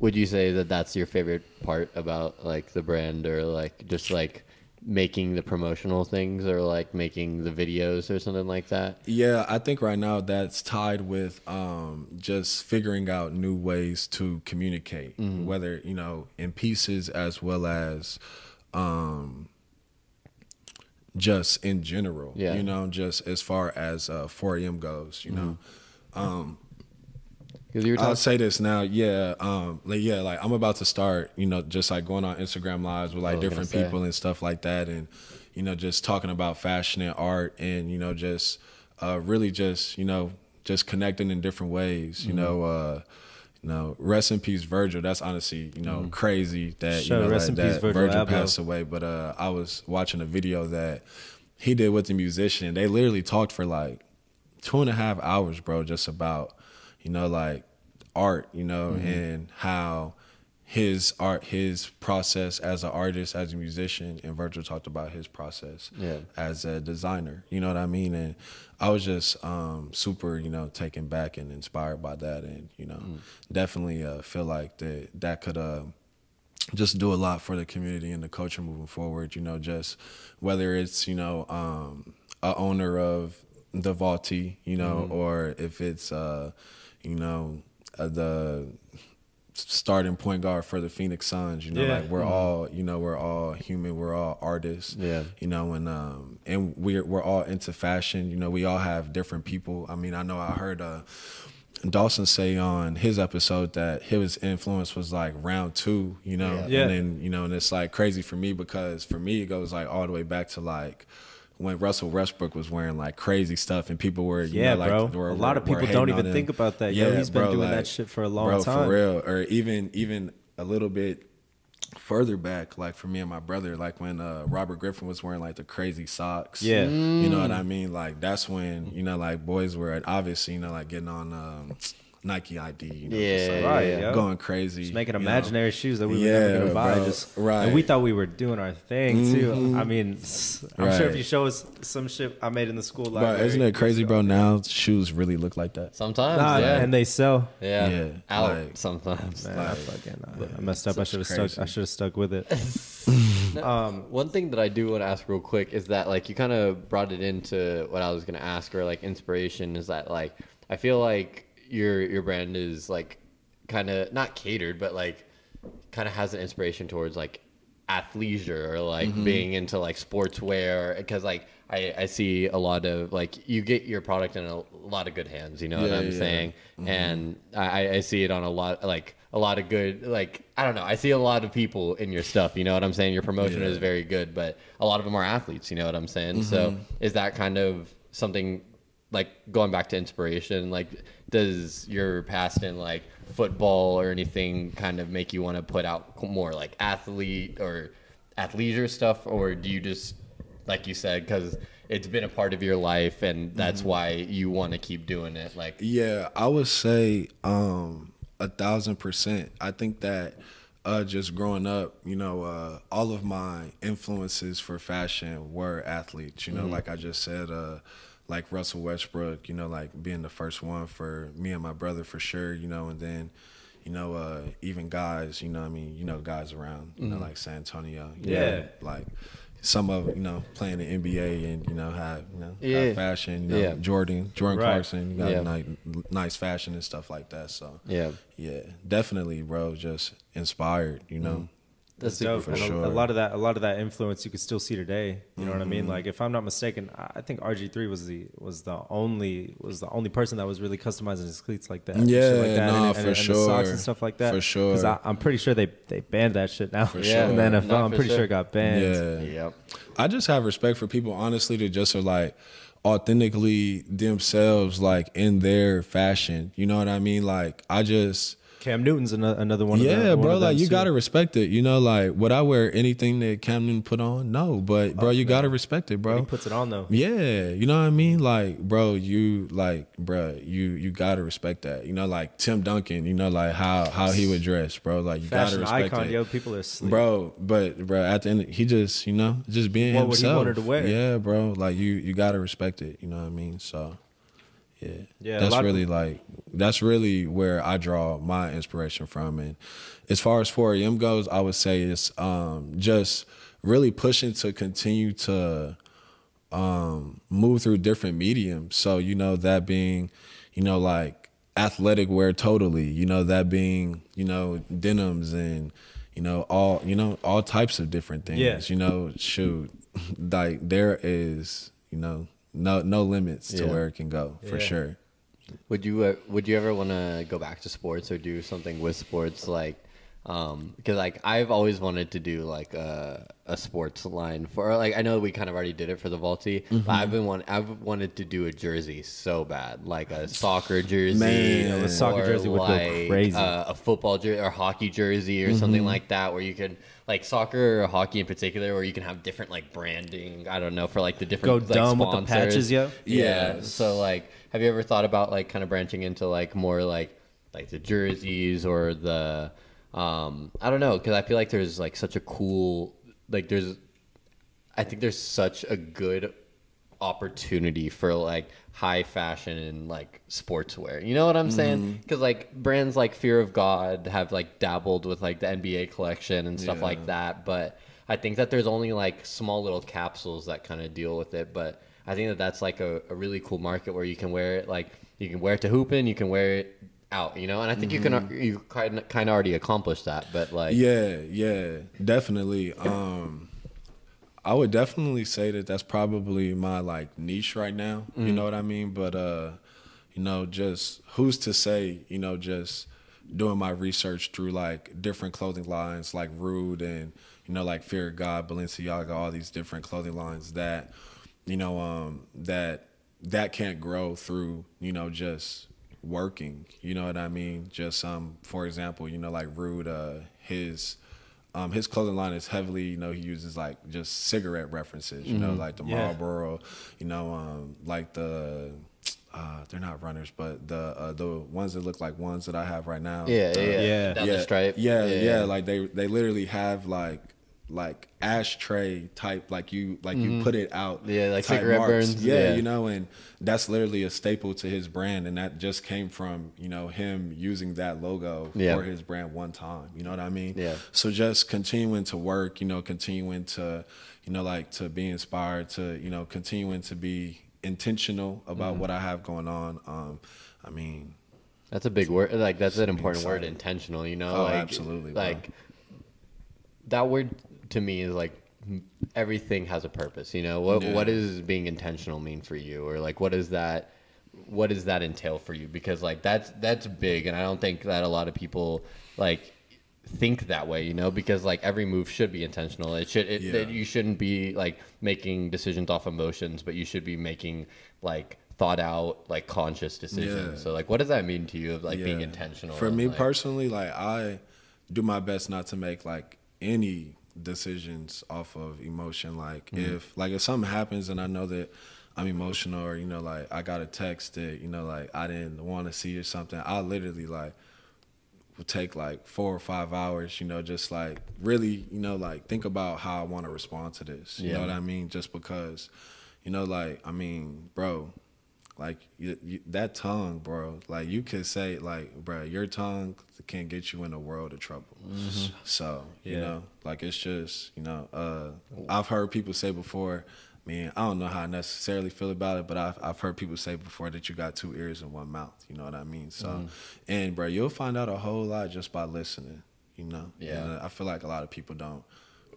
Would you say that that's your favorite part about like the brand, or like just like making the promotional things, or like making the videos, or something like that? yeah, I think right now that's tied with um, just figuring out new ways to communicate, Mm-hmm. whether you know in pieces as well as. Um, just in general, Yeah. you know, just as far as uh, 4 a.m. goes, you know. Mm-hmm. You were I'll say this now, yeah, um, like yeah, like I'm about to start, you know, just like going on Instagram lives with like different people and stuff like that, and you know, just talking about fashion and art, and you know, just uh, really just you know, just connecting in different ways, you Mm-hmm. know. Uh, you know, rest in peace, Virgil. That's honestly, you know, crazy that Sure, you know that, peace, Virgil Abloh. passed away. But uh, I was watching a video that he did with the musician. They literally talked for like two and a half hours, bro, just about, you know, like art, you know, and how his art, his process as an artist, as a musician, and Virgil talked about his process Yeah. as a designer. You know what I mean? And I was just um, super, you know, taken back and inspired by that, and you know, definitely uh, feel like that that could. Uh, just do a lot for the community and the culture moving forward. You know, just whether it's you know um, a owner of the Vaulty, you know, or if it's uh, you know uh, the starting point guard for the Phoenix Suns. You know, Yeah. like we're all you know we're all human, we're all artists. Yeah. You know, and um and we're we're all into fashion. You know, we all have different people. I mean, I know I heard uh Dawson say on his episode that his influence was like round two, you know, Yeah. Yeah. and then you know, and it's like crazy for me because for me it goes like all the way back to like when Russell Westbrook was wearing like crazy stuff and people were you Yeah, know, like bro. were- A lot of people don't even think about that. Yo, he's been doing that shit for a long bro, time. for real. Or even even a little bit further back, like for me and my brother, like when uh, Robert Griffin was wearing like the crazy socks. Yeah. You know what I mean? Like that's when, you know, like boys were obviously, you know, like getting on um, Nike ID, you know, just, Yeah, like, Right, yeah. going crazy. Just making you know. imaginary shoes that we were Yeah, never gonna buy. bro. Just Right. And we thought we were doing our thing too. Mhm. I mean, I'm sure if you show us some shit I made in the school Bro, isn't it crazy, bro? Now shoes really look like that. Sometimes, Nah, yeah, and they sell. yeah, Yeah, out like- sometimes. Man, I fucking I messed up. I should have stuck. I should have stuck with it. um, One thing that I do want to ask real quick is that like you kind of brought it into what I was gonna ask or like inspiration is that like I feel like your your brand is like kind of not catered but like kind of has an inspiration towards like athleisure or like Mm-hmm. being into like sportswear because like I, I see a lot of like you get your product in a lot of good hands you know what i'm yeah. Mm-hmm. saying and I, I see it on a lot like a lot of good like i don't know i see a lot of people in your stuff you know what i'm saying your promotion Yeah. is very good but a lot of them are athletes you know what i'm saying so Mm-hmm. is that kind of something like going back to inspiration like does your past in like football or anything kind of make you want to put out more like athlete or athleisure stuff or do you just like you said because it's been a part of your life and that's Mm-hmm. why you want to keep doing it like Yeah, I would say um, a thousand percent. I think that uh, just growing up, you know, uh, all of my influences for fashion were athletes. You know, like I just said, uh, like Russell Westbrook. You know, like being the first one for me and my brother for sure. You know, and then. You know, uh, even guys, you know, what I mean, you know, guys around, you know, like San Antonio, you Yeah. know, like some of you know playing the NBA and you know have you know Yeah. fashion, you know, Yeah. Jordan, Jordan Right. Clarkson, you got Yeah. nice, nice fashion and stuff like that. So yeah yeah, definitely, bro. Just inspired, you know. Mm-hmm. that's It's dope. for And a- sure. A lot of that, a lot of that influence, you could still see today. You know what I mean? Mm-hmm. Like, if I'm not mistaken, I I think RG3 was the was the only was the only person that was really customizing his cleats like that. Yeah, like that, nah, and, for and, and the socks and stuff like that. For sure. Because I'm pretty sure they they banned that shit now. For in sure. the NFL, Nah, I'm pretty sure. sure it got banned. Yeah, yep I just have respect for people, honestly, that just are like authentically themselves, like in their fashion. You know what I mean? Like I just. Cam Newton's another, one. of yeah, the, one bro. Like you too. gotta respect it. You know, like would I wear anything that Camden put on? No, but bro, oh, you gotta respect it, bro. He puts it on though. Yeah, you know what I mean? Like, bro, you like, bro, you you gotta respect that. You know, like Tim Duncan, you know, like how how he would dress, bro. Like you Fashion gotta respect icon, it. yo. People are asleep. Bro, but bro, at the end, he just, you know, just being What would he wanted to wear. Yeah, bro. Like you, you gotta respect it. You know what I mean? So, yeah, Yeah, That's lot of- really like that's really where I draw my inspiration from. And as far as 4am goes, I would say it's um just really pushing to continue to um move through different mediums. So you know that being, you know, like athletic wear totally. You know that being, you know, denims and you know all you know all types of different things. Yeah. You know, shoot, like there is you know no no limits to Yeah. where it can go for Yeah. sure. Would you uh, would you ever want to go back to sports or do something with sports like um because like I've always wanted to do like a a sports line for like I know we kind of already did it for the Vaulty Mm-hmm. but I've been want I've wanted to do a jersey so bad like a soccer jersey Man. Yeah, the soccer or, jersey would go crazy. uh, a football jersey or hockey jersey or Mm-hmm. something like that where you can like soccer or hockey in particular where you can have different like branding I don't know for like the different Go like, dumb with the patches, yo. Yeah. Yes. So like, have you ever thought about like kind of branching into like more like like the jerseys or the um, I don't know because I feel like there's like such a cool like there's I think there's such a good opportunity for like high fashion and like sportswear. You know what I'm saying? Because like brands like Fear of God have like dabbled with like the NBA collection and stuff like that, but I think that there's only like small little capsules that kind of deal with it. But I think that that's like a, a really cool market where you can wear it like you can wear it to hooping, you can wear it out, you know. And I think you can you kind kind of already accomplished that, but like Yeah, yeah, definitely. Um, I would definitely say that that's probably my like niche right now. You know what I mean? But uh, you know, just who's to say? You know, just doing my research through like different clothing lines, like Rhude and you know, like Fear of God, Balenciaga, all these different clothing lines that you know um, that that can't grow through you know just working. You know what I mean? Just um, for example, you know, like Rhude, uh, his um, his clothing line is heavily, you know, he uses like just cigarette references, you know, like the Yeah. Marlboro, you know, um, like the uh, they're not runners, but the uh, the ones that look like ones that I have right now. yeah, Uh, yeah, yeah, Yeah. down yeah, the stripe, Yeah, yeah, Like they they literally have like like ashtray type like you like you put it out. Mm-hmm. Yeah, like cigarette marks. burns, Yeah, yeah. you know, and that's literally a staple to his brand, and that just came from you know him using that logo Yeah. for his brand one time. You know what I mean? Yeah. So just continuing to work, you know, continuing to, you know, like to be inspired, to you know, continuing to be intentional about Mm-hmm. what I have going on. Um, I mean, That's a big word. Like that's an important word. Intentional. You know. Oh, like, absolutely, bro. Like that word to me is like everything has a purpose. You know. What Yeah. What does being intentional mean for you, or like what does that what does that entail for you? Because like that's that's big, and I don't think that a lot of people like think that way. You know, because like every move should be intentional. It should. It, Yeah. that you shouldn't be like making decisions off emotions, but you should be making like thought out like conscious decisions. Yeah. So like what does that mean to you of like being intentional? For me like- personally, like I do my best not to make like any decisions off of emotion. Like Mm-hmm. if like if something happens and I know that I'm emotional or you know like I got a text that you know like I didn't want to see or something, I literally like would take like four or five hours, you know, just like really, you know, like think about how I want to respond to this. You Yeah. know what I mean? Just because, you know, like I mean, bro, like you, you, that tongue, bro. Like you could say, like, bro, your tongue can get you in a world of trouble. So you Yeah. know, like it's just, you know, uh, I've heard people say before. Man, I don't know how I necessarily feel about it, but I've I've heard people say before that you got two ears and one mouth. You know what I mean? So, and bro, you'll find out a whole lot just by listening. You know? Yeah. And, uh, I feel like a lot of people don't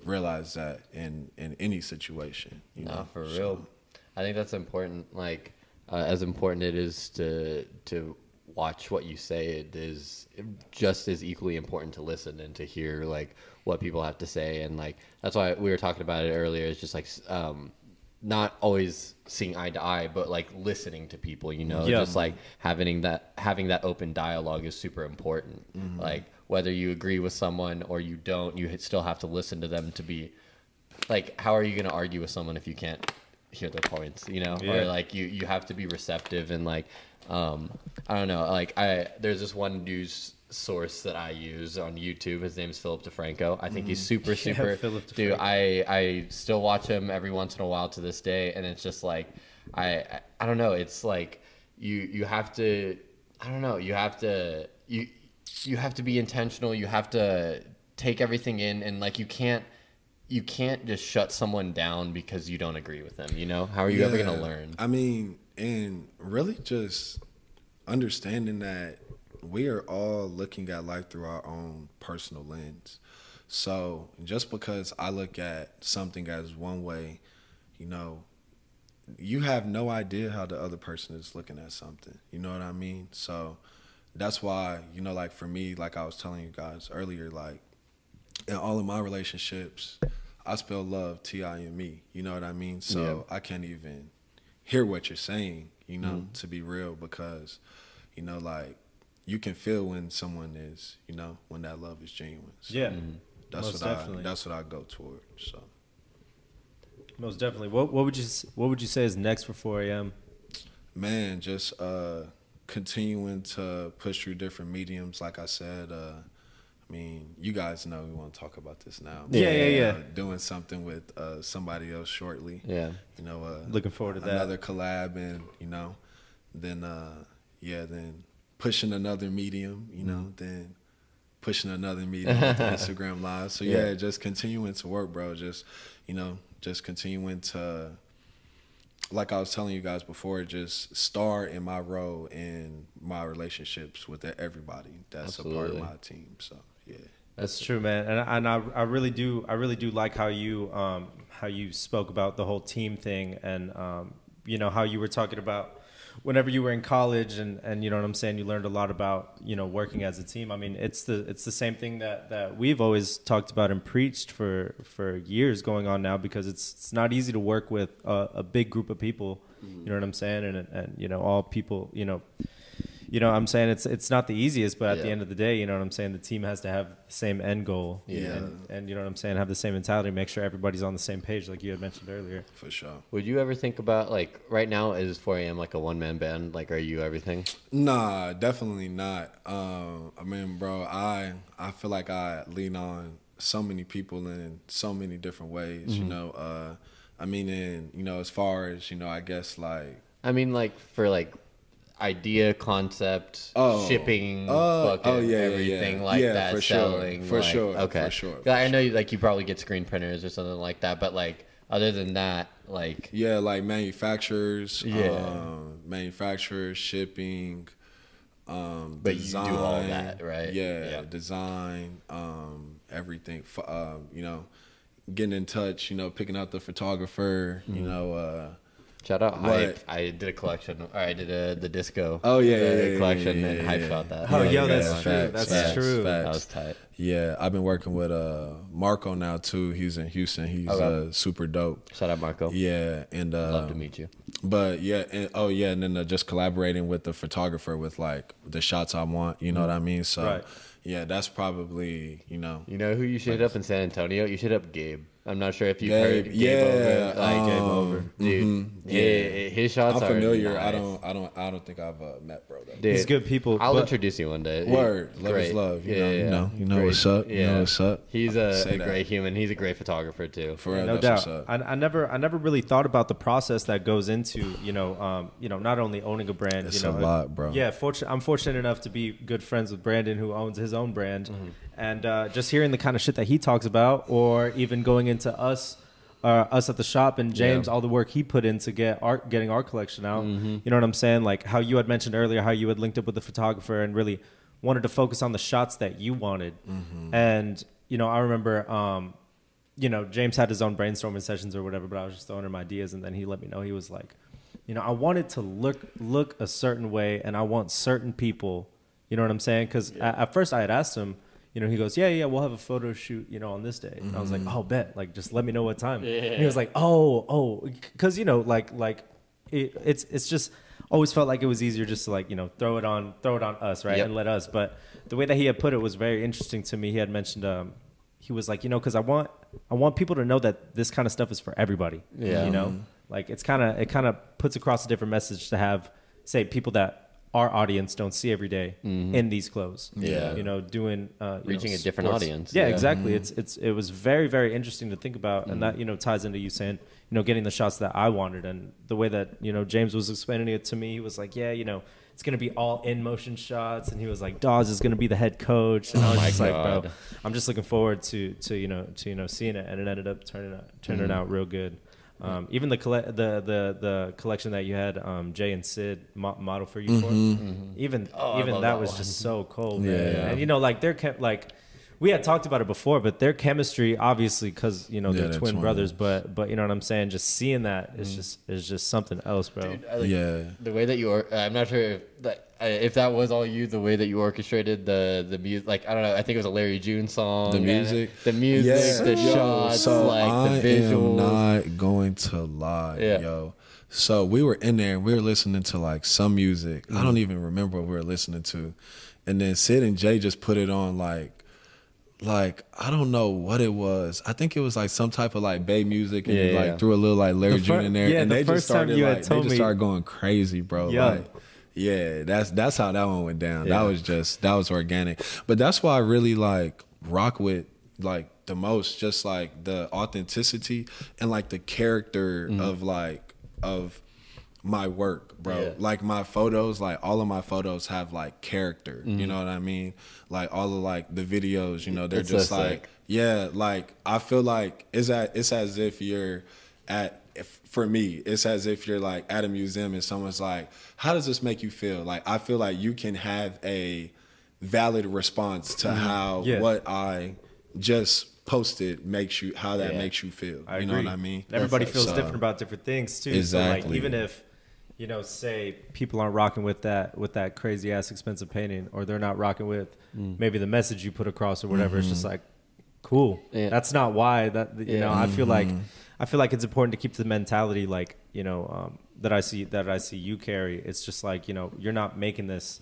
realize that in in any situation. You No, know? for So- real. I think that's important. Like, uh, as important it is to to watch what you say, it is just as equally important to listen and to hear like what people have to say. And like that's why we were talking about it earlier. It's just like um, not always seeing eye to eye, but like listening to people. You know, Yeah. just like having that having that open dialogue is super important. Like whether you agree with someone or you don't, you still have to listen to them to be like how are you going to argue with someone if you can't hear their points you know? Yeah. or like you you have to be receptive and like um i don't know like i there's this one news source that i use on youtube. His name's philip defranco. I think he's super Yeah, super Philip dude. I i still watch him every once in a while to this day and it's just like i, I don't know. It's like you you have to i don't know. You have to you you have to be intentional. You have to take everything in and like you can't you can't just shut someone down because you don't agree with them you know how are you ever going to learn I mean, and really just understanding that we are all looking at life through our own personal lens. So just because I look at something as one way, you know, you have no idea how the other person is looking at something. You know what I mean? So that's why, you know, like for me, like I was telling you guys earlier, like in all of my relationships, I spell love T I M E. You know what I mean? So I can't even hear what you're saying, you know, to be real, because, you know, like you can feel when someone is, you know, when that love is genuine. So Yeah, that's most what definitely. I that's what I go toward. So most definitely. What what would you what would you say is next for 4 a.m. man, just uh continuing to push through different mediums, like I said, uh I mean, you guys know we want to talk about this now. Yeah, yeah, yeah. Uh, doing something with uh, somebody else shortly. Yeah. You know, uh, Looking forward to that. another collab, and you know, then uh, yeah, then pushing another medium. You know, Mm-hmm. then pushing another medium with Instagram live. So yeah, Yeah. just continuing to work, bro. Just you know, just continuing to like I was telling you guys before, just star in my role in my relationships with everybody that's a part of my team. So yeah, That's true, man, and and I, I really do I really do like how you um how you spoke about the whole team thing and um you know how you were talking about whenever you were in college and and you know what I'm saying you learned a lot about you know working as a team. I mean it's the it's the same thing that that we've always talked about and preached for for years going on now because it's it's not easy to work with a, a big group of people. You know what I'm saying and and you know all people you know you know I'm saying it's it's not the easiest, but at the end of the day, you know what I'm saying. The team has to have the same end goal, Yeah. and, and you know what I'm saying. Have the same mentality, make sure everybody's on the same page, like you had mentioned earlier. for sure. Would you ever think about like right now is 4 a.m. like a one man band? Like, are you everything? Nah, definitely not. Um, I mean, bro, I I feel like I lean on so many people in so many different ways. Mm-hmm. You know, uh, I mean, in you know, as far as you know, I guess like I mean, like for like idea, concept, Oh. shipping, Oh, fucking oh, yeah, everything yeah. like Yeah, that. for sure, selling, for like- sure, Okay, for sure, Yeah, I know, you, like you probably get screen printers or something like that, but like other than that, like yeah, like manufacturers, Yeah. um, manufacturers, shipping. Um, But you do all that, right? Yeah, Yeah. design, um, everything. Um, you know, getting in touch. You know, picking out the photographer. You Mm-hmm. know, uh, shout out What? hype. I did a collection. Or I did a the disco. Oh, yeah, uh, yeah, yeah, collection yeah, and yeah, hype yeah. shot that. Oh, Yeah, yo, that's true. want- That's yeah, true. That was tight. Yeah, I've been working with uh Marco now too. He's in Houston. He's Okay. uh super dope. Shout out Marco. Yeah, and uh, Love to meet you. But yeah, and, oh yeah, and then uh, just collaborating with the photographer with like the shots I want. You know what I mean? So Right. yeah, that's probably you know. You know who you should hit up in San Antonio? You should hit up Gabe. I'm not sure if you've heard Gabe yeah, over. Like, um, Gabe over. Dude, mhm, his, his shots I'm are familiar. I don't. I don't. I don't think I've uh, met bro though. Dude, He's good people, I'll introduce you one day. Word, love Great. is love. You Yeah, know, yeah, you know, you know Great. what's up. You Yeah. know what's up. He's a, a great human. He's a great photographer too. For real, no that's doubt. what's up. I, I never, I never really thought about the process that goes into, you know, um, you know, not only owning a brand. It's you know, a lot, bro. Yeah, fortunate. I'm fortunate enough to be good friends with Brandon, who owns his own brand, Mm-hmm. And uh, just hearing the kind of shit that he talks about, or even going into us. Uh, us at the shop and James, Yeah. all the work he put in to get art, getting our collection out. Mm-hmm. You know what I'm saying? Like how you had mentioned earlier, how you had linked up with the photographer and really wanted to focus on the shots that you wanted. Mm-hmm. And you know, I remember um, you know, James had his own brainstorming sessions or whatever, but I was just throwing him ideas, and then he let me know he was like, you know, I want it to look look a certain way, and I want certain people. You know what I'm saying? Because at, at first I had asked him, you know, he goes, yeah, yeah, we'll have a photo shoot, you know, on this day. And I was like, oh, bet, like just let me know what time. And he was like, oh, oh, because you know, like like it, it's it's just always felt like it was easier just to like you know throw it on throw it on us right Yep. and let us. But the way that he had put it was very interesting to me. He had mentioned um, he was like, you know, because I want I want people to know that this kind of stuff is for everybody. Yeah. you know, like it's kind of it kind of puts across a different message to have say people that our audience don't see every day mm-hmm. in these clothes. Yeah. you know, doing uh, you Reaching know, a different sports. audience. Yeah, Yeah. exactly. Mm-hmm. It's it's it was very very interesting to think about, and mm-hmm. that you know ties into you saying you know getting the shots that I wanted, and the way that you know James was explaining it to me, he was like, yeah, you know. It's gonna be all in motion shots, and he was like, "Dawes is gonna be the head coach," and I was oh my just like, "Bro, God. I'm just looking forward to to you know to you know seeing it," and it ended up turning out turning out real good. Um, even the, colle- the the the collection that you had um, Jay and Sid mo- model for you for, even Oh, even that, that was one. just so cool, Yeah. man. And you know, like their chem- like we had talked about it before, but their chemistry, obviously, because you know Yeah, they're they're twin brothers. twins. But but you know what I'm saying? Just seeing that is just is just something else, bro. Dude, I like- Yeah. The way that you or I'm not sure if that uh, if that was all you, the way that you orchestrated the the music, like I don't know, I think it was a Larry June song. The music, the music, the Yo, shots, so like I the am not going to lie, Yeah. yo. So we were in there and we were listening to like some music. Mm-hmm. I don't even remember what we were listening to, and then Sid and Jay just put it on like, like I don't know what it was. I think it was like some type of like Bay music, and Yeah, then, like threw a little like Larry June in there, yeah, and the they first just started time you had like they just started going crazy, bro. Yeah. Like, Yeah, that's that's how that one went down. Yeah. That was just that was organic. But that's why I really like rock with like the most, just like the authenticity and like the character mm-hmm. of like of my work, bro. Yeah. Like my photos, like all of my photos have like character. You mm-hmm. know what I mean? Like all of like the videos, you know, they're It's so just like sick. yeah, like I feel like it's at it's as if you're at if, for me, it's as if you're like at a museum and someone's like, "How does this make you feel?" Like I feel like you can have a valid response to mm-hmm. how Yeah. what I just posted makes you how that Yeah. makes you feel. I you agree. know what I mean? Everybody That's feels so- different about different things too. So Exactly. like even if you know, say people aren't rocking with that with that crazy ass expensive painting, or they're not rocking with maybe the message you put across or whatever. It's just like cool. Yeah. That's not why that you Yeah. know. I feel like I feel like it's important to keep the mentality like you know um, that I see that I see you carry. It's just like you know you're not making this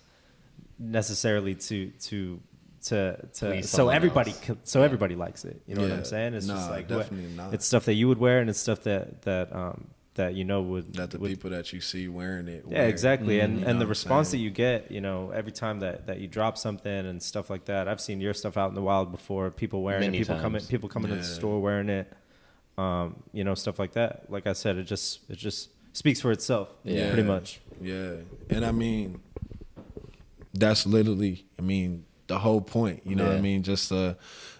necessarily to to to to Please so everybody else. so everybody likes it. You know what I'm saying? It's just Nah, like what-. It's stuff that you would wear and it's stuff that that um that you know would That the would, people that you see wearing it. yeah wear. exactly and You know and the response that you get you know every time that that you drop something and stuff like that i've seen your stuff out in the wild before people wearing Many it people coming people coming to the store wearing it um you know stuff like that like i said it just it just speaks for itself Yeah. pretty much Yeah, and I mean, that's literally, I mean, the whole point. You know what I mean? Just the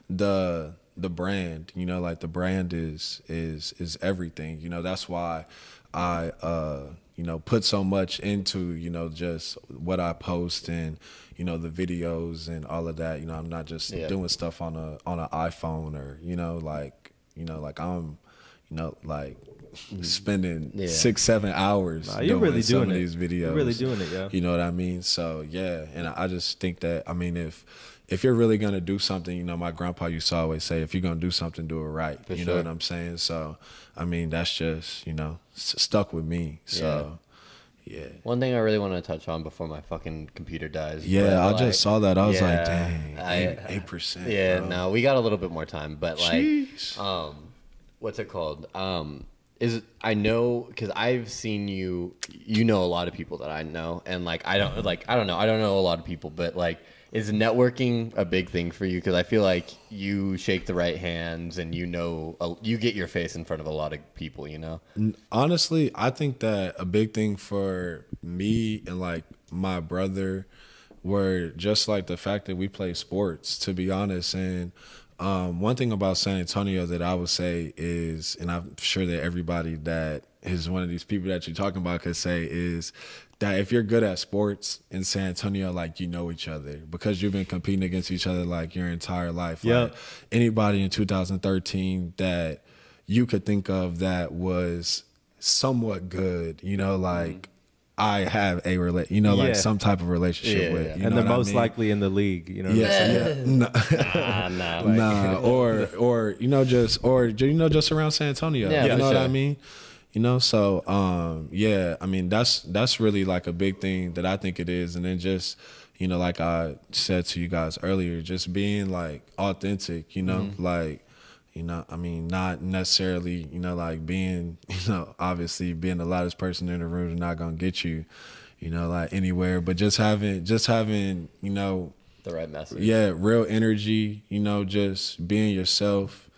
the the brand. You know, like the brand is is is everything. You know, that's why I uh you know put so much into you know just what I post and you know the videos and all of that. You know, I'm not just Yeah. doing stuff on a on an iPhone or you know like you know like I'm you know like spending Yeah. six seven hours Nah, you're doing really some doing of it. these videos. You're really doing it, yeah. You know what I mean? So yeah, and I just think that I mean if if you're really gonna do something, you know, my grandpa used to always say, if you're gonna do something, do it right. For you sure. know what I'm saying? So I mean, that's just you know s- stuck with me. So yeah. One thing I really want to touch on before my fucking computer dies. Yeah, I like, just saw that. I was like, dang, eight percent. Yeah, no, we got a little bit more time, but like, Jeez. um, what's it called? Um, is I know because I've seen you. You know a lot of people that I know, and like I don't like I don't know I don't know a lot of people, but like. Is networking a big thing for you? Because I feel like you shake the right hands, and you know, you get your face in front of a lot of people. You know, honestly, I think that a big thing for me and like my brother were just like the fact that we play sports, to be honest. And um, one thing about San Antonio that I would say is, and I'm sure that everybody that is one of these people that you're talking about could say is that if you're good at sports in San Antonio, like you know each other because you've been competing against each other like your entire life. Yeah. Like anybody in 2013 that you could think of that was somewhat good, you know, like I have a rela- you know, like Yeah. some type of relationship Yeah, with, yeah. you and the what I most mean? likely in the league you know what I'm yeah, saying? yeah. No. ah, nah, nah, or or you know just or you know just around San Antonio. Yeah, you for know what I mean? You know, so um yeah, I mean that's that's really like a big thing that I think it is and then just you know like I said to you guys earlier just being like authentic, you know, Mm-hmm. like you know, I mean, not necessarily, you know, like being, you know, obviously being the loudest person in the room is not gonna get you, you know, like anywhere. But just having, just having, you know, the right message. yeah real energy you know just being yourself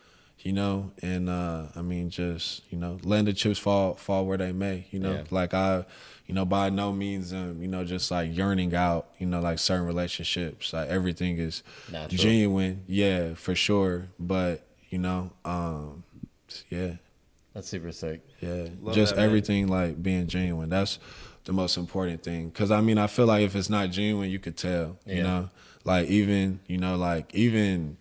you know and uh i mean just you know letting the chips fall fall where they may you know Yeah. like i you know by no means um you know just like yearning out you know like certain relationships like everything is Natural. genuine yeah for sure but you know um yeah That's super sick. yeah, Love just that, man. everything like being genuine. That's the most important thing. Cause I mean, I feel like if it's not genuine, you could tell. Yeah. You know, like even you know, like even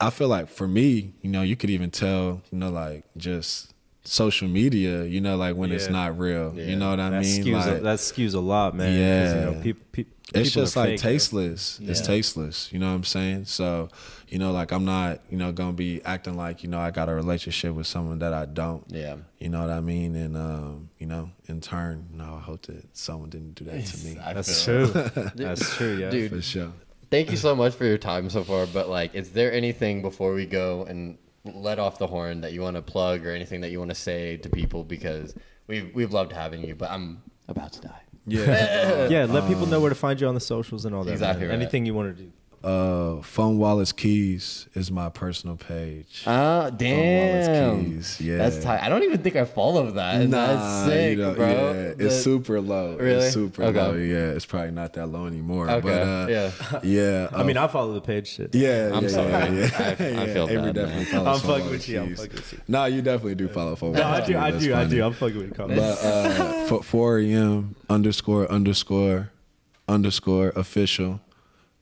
I feel like for me, you know, you could even tell. You know, like just social media. You know, like when it's not real. Yeah. You know what I that mean? skews Like, a, that skews a lot man 'cause, you know Yeah. people, people it's people just like fake, though. tasteless. It's tasteless. You know what I'm saying? So, you know, like I'm not, you know, gonna be acting like, you know, I got a relationship with someone that I don't. Yeah. You know what I mean? And um, you know, in turn, no, I hope that someone didn't do that to me. That's true that's true yeah Dude, For sure. Thank you so much for your time so far. But like, is there anything before we go and let off the horn that you want to plug or anything that you want to say to people? Because we've we've loved having you, but I'm about to die. Yeah. yeah, let people um, know where to find you on the socials and all that. Exactly right. Anything you want to do. Uh, Phone Wallace Keys is my personal page. Ah, damn. Keys, yeah. That's tight. I don't even think I follow that. Nah, That's sick, you know, bro. Yeah, The- it's super low. Really? It's super Okay. low. Yeah, it's probably not that low anymore. Okay, But uh, yeah. yeah. I mean, uh, I follow the page. Shit. yeah, I'm yeah, sorry. yeah, yeah. I- I yeah, feel Avery bad, definitely man. follows I'm fucking with you. I'm fucking with you. Nah, you definitely do follow Phone No, I do. Keys. I That's do. I do. I'm fucking with you. Calm. But uh, for 4 a.m. underscore underscore underscore official,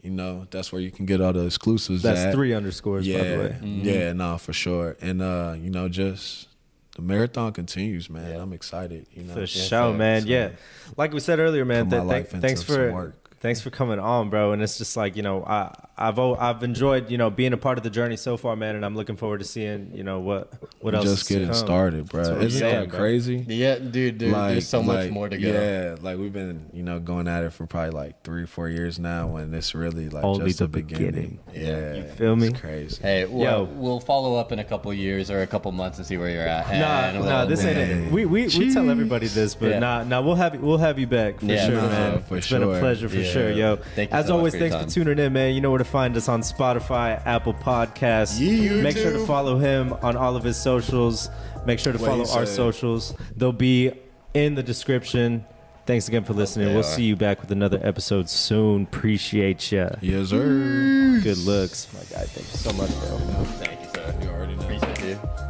you know, that's where you can get all the exclusives. That's at. three underscores, Yeah, by the way. yeah, no, for sure. And uh, you know, just the marathon continues, man. Yeah. I'm excited. You know, For Yes, sure, man. So- yeah, like we said earlier, man. Put my Th- life th- into thanks for work. Thanks for coming on, bro. And it's just like you know, I I've o- I've enjoyed you know being a part of the journey so far, man. And I'm looking forward to seeing you know what what else. just is to getting come. started, bro. That's what Isn't saying, that bro. crazy? Yeah, dude, dude there's so much more to go. Yeah, like we've been, you know, going at it for probably like three, four years now, and it's really like Only just the the beginning. beginning. Yeah, You feel me? It's crazy. Hey, well, Yo. we'll follow up in a couple years or a couple months and see where you're at. Nah, And nah, we'll- this ain't it. man. We we, we tell everybody this, but Yeah. nah, nah, we'll have you, we'll have you back for Yeah, sure, for man. sure, for it's been a pleasure for Yeah. sure, yo. Thank you As so much always, for your thanks for time. tuning in, man. You know where to find us on Spotify, Apple Podcasts. Make sure to follow him on all of his socials. Make sure to What follow our socials. They'll be in the description. Thanks again for listening. they We'll are. see you back with another episode soon. Appreciate ya. Yes, sir. Good looks, my guy. Thank you so much, bro. Thank